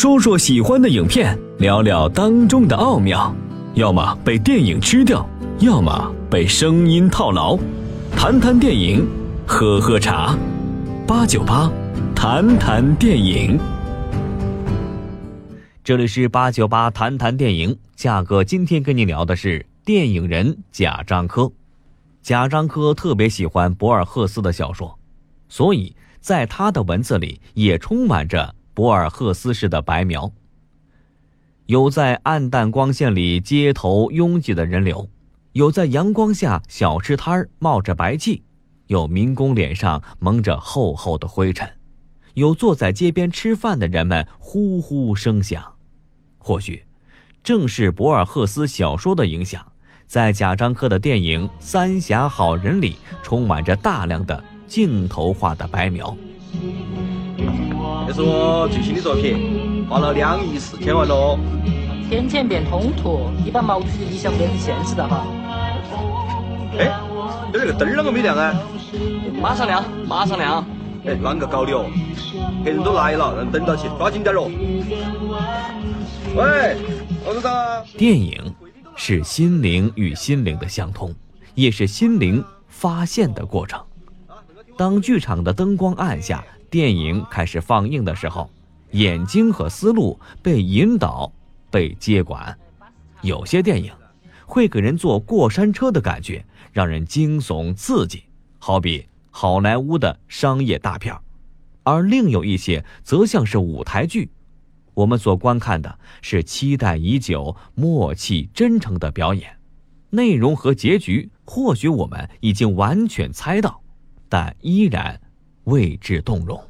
说说喜欢的影片，聊聊当中的奥妙。要么被电影吃掉，要么被声音套牢。谈谈电影，喝喝茶。八九八，谈谈电影。这里是八九八谈谈电影，价格今天跟你聊的是电影人贾樟柯。贾樟柯特别喜欢博尔赫斯的小说，所以在他的文字里也充满着博尔赫斯式的白描。有在暗淡光线里街头拥挤的人流，有在阳光下小吃摊冒着白气，有民工脸上蒙着厚厚的灰尘，有坐在街边吃饭的人们呼呼声响。或许，正是博尔赫斯小说的影响。在贾樟柯的电影《三峡好人》里，充满着大量的镜头化的白描。这是我最新的作品，花了两亿四千万喽。天天变通途，你把毛主席的理想变成现实了哈。哎，你这个灯啷个没亮啊？马上亮，马上亮。哎，啷个搞的哦？客人都来了，让等到起，抓紧点喽。喂，老先生。电影。是心灵与心灵的相通，也是心灵发现的过程。当剧场的灯光暗下，电影开始放映的时候，眼睛和思路被引导、被接管。有些电影会给人坐过山车的感觉，让人惊悚刺激，好比好莱坞的商业大片；而另有一些则像是舞台剧。我们所观看的是期待已久、默契真诚的表演，内容和结局或许我们已经完全猜到，但依然为之动容。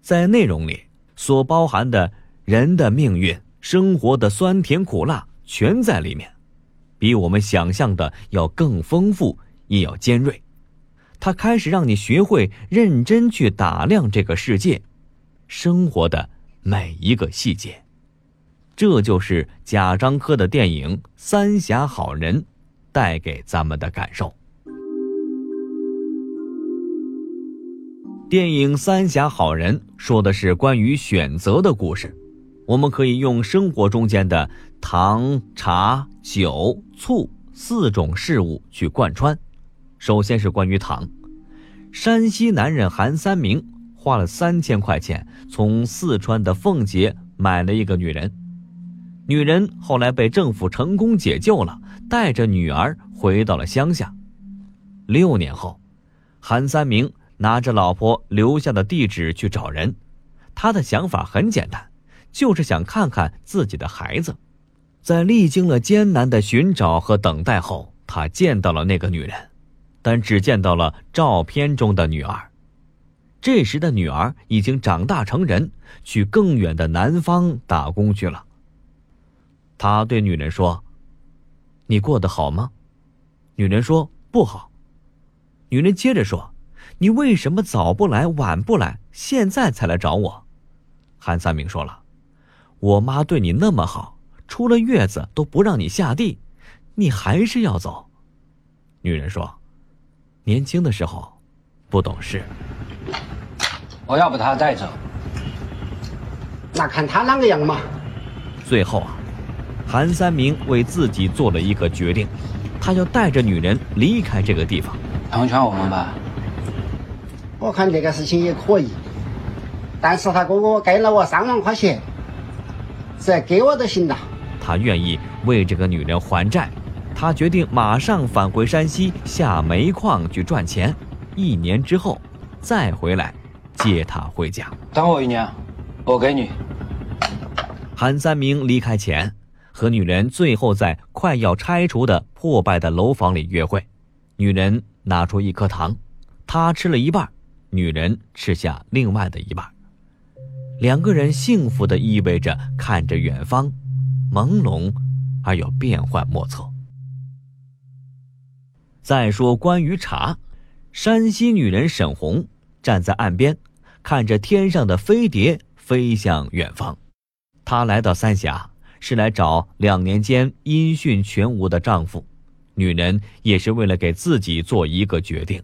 在内容里所包含的人的命运、生活的酸甜苦辣，全在里面，比我们想象的要更丰富，也要尖锐。它开始让你学会认真去打量这个世界，生活的。每一个细节，这就是贾樟柯的电影《三峡好人》带给咱们的感受。电影《三峡好人》说的是关于选择的故事，我们可以用生活中间的糖、茶、酒、醋四种事物去贯穿。首先是关于糖，山西男人韩三明。花了三千块钱从四川的奉节买了一个女人，女人后来被政府成功解救了，带着女儿回到了乡下。六年后，韩三明拿着老婆留下的地址去找人，他的想法很简单，就是想看看自己的孩子。在历经了艰难的寻找和等待后，他见到了那个女人，但只见到了照片中的女儿。这时的女儿已经长大成人，去更远的南方打工去了。他对女人说：“你过得好吗？”女人说：“不好。”女人接着说：“你为什么早不来晚不来，现在才来找我？”韩三明说了：“我妈对你那么好，出了月子都不让你下地，你还是要走。”女人说：“年轻的时候，不懂事。”我要把他带走，那看他啷个样嘛。最后啊，韩三明为自己做了一个决定，他要带着女人离开这个地方。成全我们吧。我看这个事情也可以，但是他哥哥给了我三万块钱，只要给我就行了。他愿意为这个女人还债，他决定马上返回山西下煤矿去赚钱，一年之后再回来。接她回家，等我一年，我给你。韩三明离开前，和女人最后在快要拆除的破败的楼房里约会。女人拿出一颗糖，他吃了一半，女人吃下另外的一半。两个人幸福的依偎着，看着远方，朦胧而又变幻莫测。再说关于茶，山西女人沈红。站在岸边，看着天上的飞碟飞向远方。她来到三峡，是来找两年间音讯全无的丈夫。女人也是为了给自己做一个决定。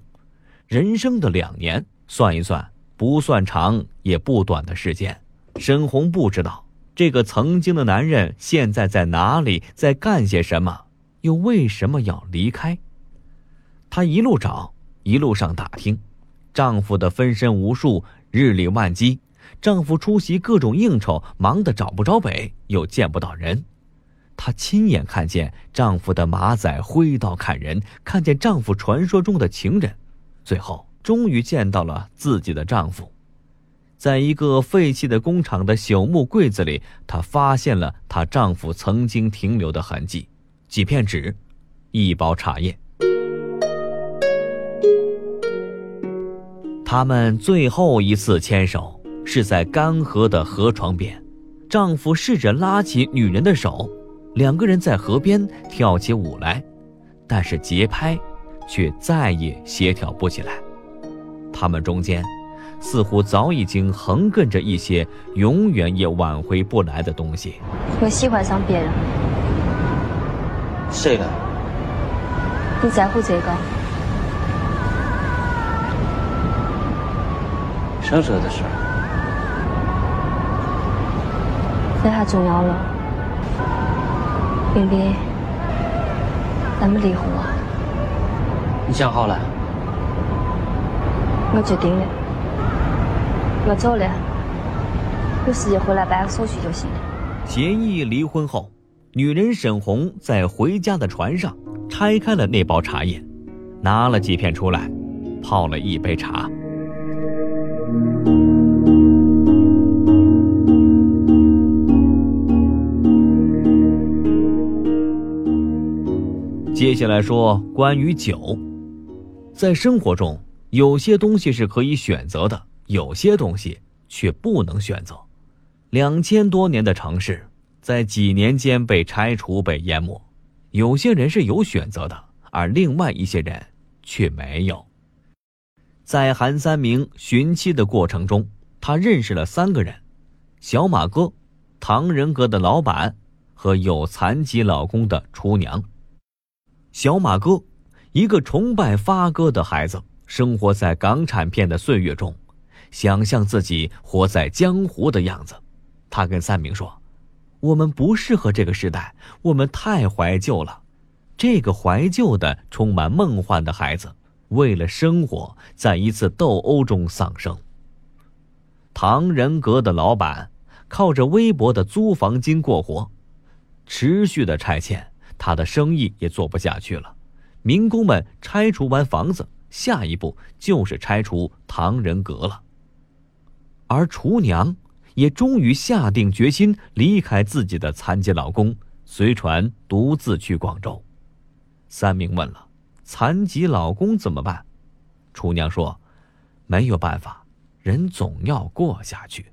人生的两年，算一算，不算长也不短的时间。沈红不知道，这个曾经的男人现在在哪里，在干些什么，又为什么要离开？她一路找，一路上打听，丈夫的分身无数，日理万机。丈夫出席各种应酬，忙得找不着北，又见不到人。她亲眼看见丈夫的马仔挥刀砍人，看见丈夫传说中的情人，最后终于见到了自己的丈夫。在一个废弃的工厂的朽木柜子里，她发现了她丈夫曾经停留的痕迹：几片纸，一包茶叶。他们最后一次牵手。是在干涸的河床边，丈夫试着拉起女人的手，两个人在河边跳起舞来，但是节拍却再也协调不起来。他们中间似乎早已经横亘着一些永远也挽回不来的东西。我喜欢上别人。谁的？你在乎这个？生蛇的事。这还重要了，冰冰，咱们离婚啊？你想好了？我决定了，我走了，有时间回来办个手续就行了。协议离婚后，女人沈红在回家的船上拆开了那包茶叶，拿了几片出来，泡了一杯茶。接下来说关于酒，在生活中，有些东西是可以选择的，有些东西却不能选择。两千多年的城市，在几年间被拆除、被淹没。有些人是有选择的，而另外一些人却没有。在韩三明寻妻的过程中，他认识了三个人：小马哥、唐人阁的老板和有残疾老公的厨娘。小马哥，一个崇拜发哥的孩子，生活在港产片的岁月中，想象自己活在江湖的样子。他跟三明说：“我们不适合这个时代，我们太怀旧了。”这个怀旧的、充满梦幻的孩子，为了生活，在一次斗殴中丧生。唐人阁的老板靠着微薄的租房金过活，持续的拆迁。他的生意也做不下去了，民工们拆除完房子，下一步就是拆除唐人阁了。而厨娘也终于下定决心离开自己的残疾老公，随船独自去广州。三明问了：“残疾老公怎么办？”厨娘说：“没有办法，人总要过下去。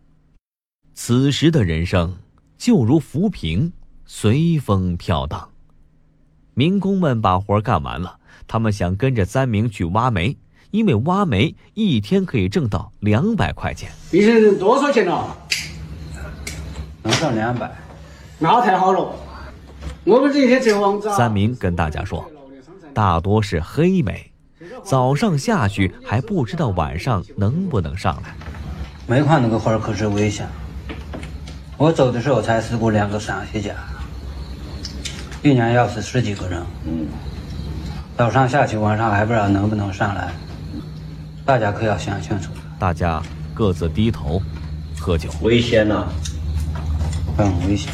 此时的人生就如浮萍，随风飘荡。”民工们把活干完了，他们想跟着三明去挖煤，因为挖煤一天可以挣到两百块钱。一人多少钱了？能挣两百，那太好了。我们这一天只往三明跟大家说，大多是黑煤，早上下去还不知道晚上能不能上来。煤矿那个活儿可是危险，我走的时候才死过两个上西家。一年要死十几个人，嗯，早上下去，晚上还不知道能不能上来，大家可要想清楚。大家各自低头喝酒，危险呐，很危险。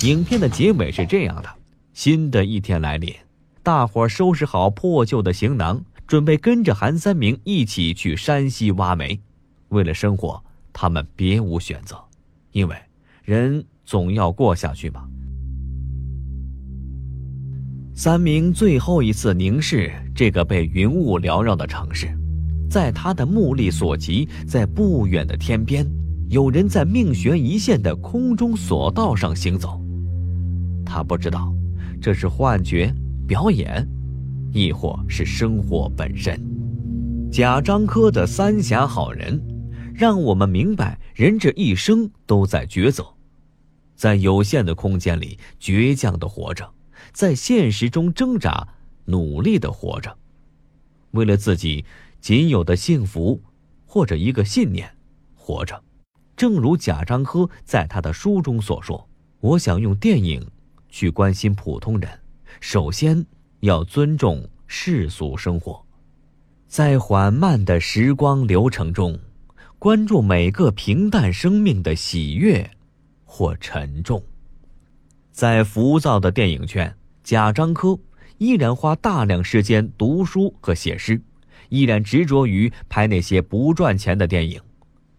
影片的结尾是这样的：新的一天来临，大伙收拾好破旧的行囊，准备跟着韩三明一起去山西挖煤。为了生活，他们别无选择，因为人总要过下去嘛。三明最后一次凝视这个被云雾缭绕的城市，在他的目力所及，在不远的天边，有人在命悬一线的空中索道上行走。他不知道，这是幻觉、表演，亦或是生活本身。贾樟柯的《三峡好人》，让我们明白，人这一生都在抉择，在有限的空间里倔强的活着。在现实中挣扎，努力的活着，为了自己仅有的幸福，或者一个信念，活着，正如贾樟柯在他的书中所说：“我想用电影去关心普通人，首先要尊重世俗生活，在缓慢的时光流程中，关注每个平淡生命的喜悦或沉重。”在浮躁的电影圈，贾樟柯依然花大量时间读书和写诗。依然执着于拍那些不赚钱的电影，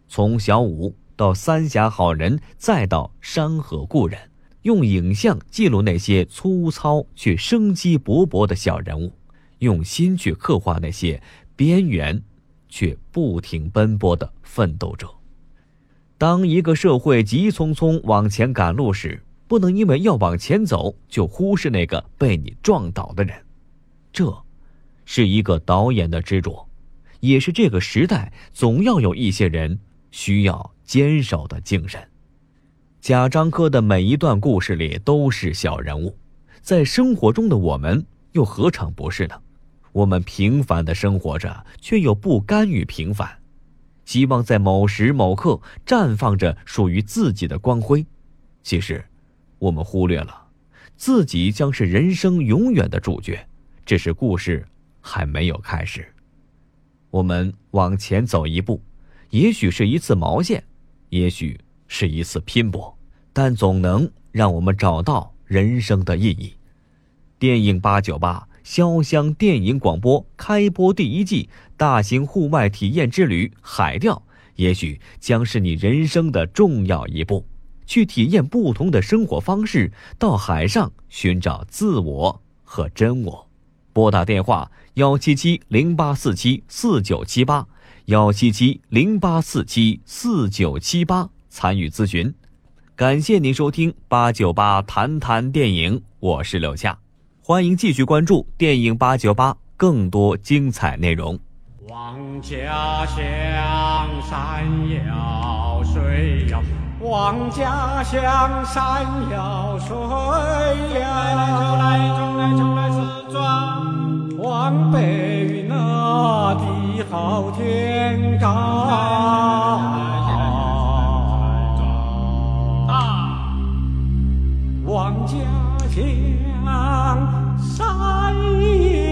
从小五到三峡好人，再到山河故人，用影像记录那些粗糙却生机勃勃的小人物，用心去刻画那些边缘却不停奔波的奋斗者。当一个社会急匆匆往前赶路时，不能因为要往前走就忽视那个被你撞倒的人，这。是一个导演的执着，也是这个时代总要有一些人需要坚守的精神。贾樟柯的每一段故事里都是小人物，在生活中的我们又何尝不是呢？我们平凡的生活着，却又不甘于平凡，希望在某时某刻绽放着属于自己的光辉。其实，我们忽略了，自己将是人生永远的主角。只是故事。还没有开始，我们往前走一步，也许是一次毛线，也许是一次拼搏，但总能让我们找到人生的意义。电影八九八潇湘电影广播开播第一季大型户外体验之旅海钓，也许将是你人生的重要一步，去体验不同的生活方式，到海上寻找自我和真我。拨打电话幺七七零八四七四九七八，幺七七零八四七四九七八参与咨询。感谢您收听八九八谈谈电影，我是刘夏，欢迎继续关注电影八九八更多精彩内容。望家乡山遥水遥，望家乡山遥水遥。来来来来四川。望北云那地好天高，望家乡山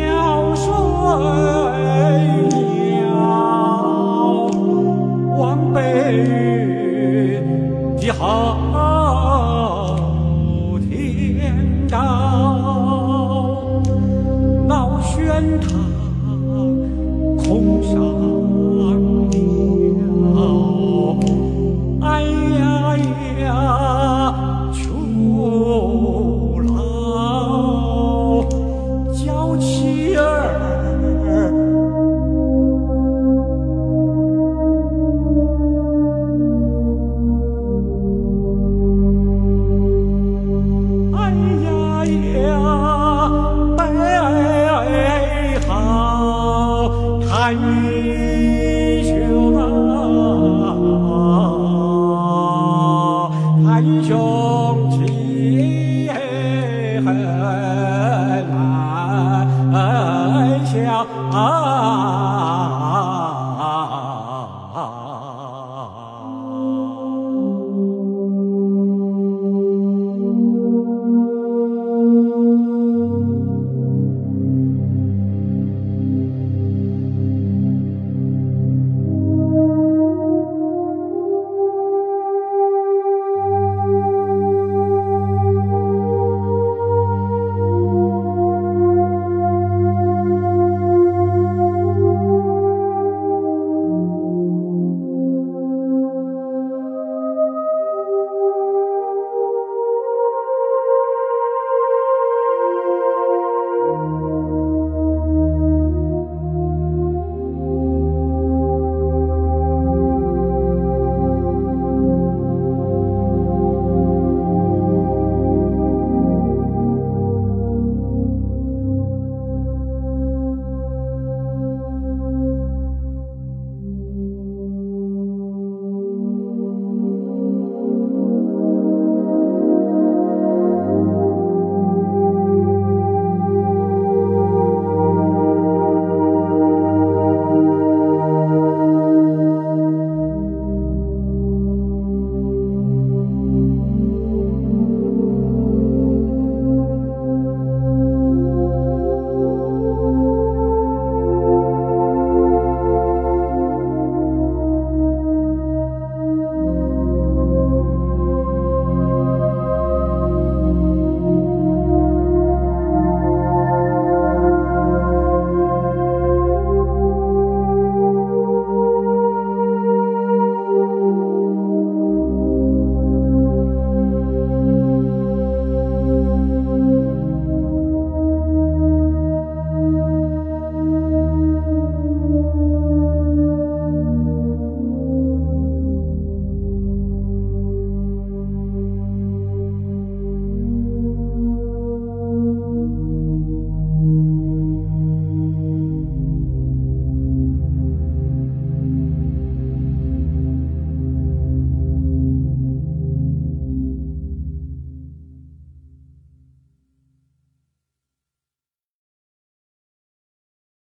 遥水起 Ah.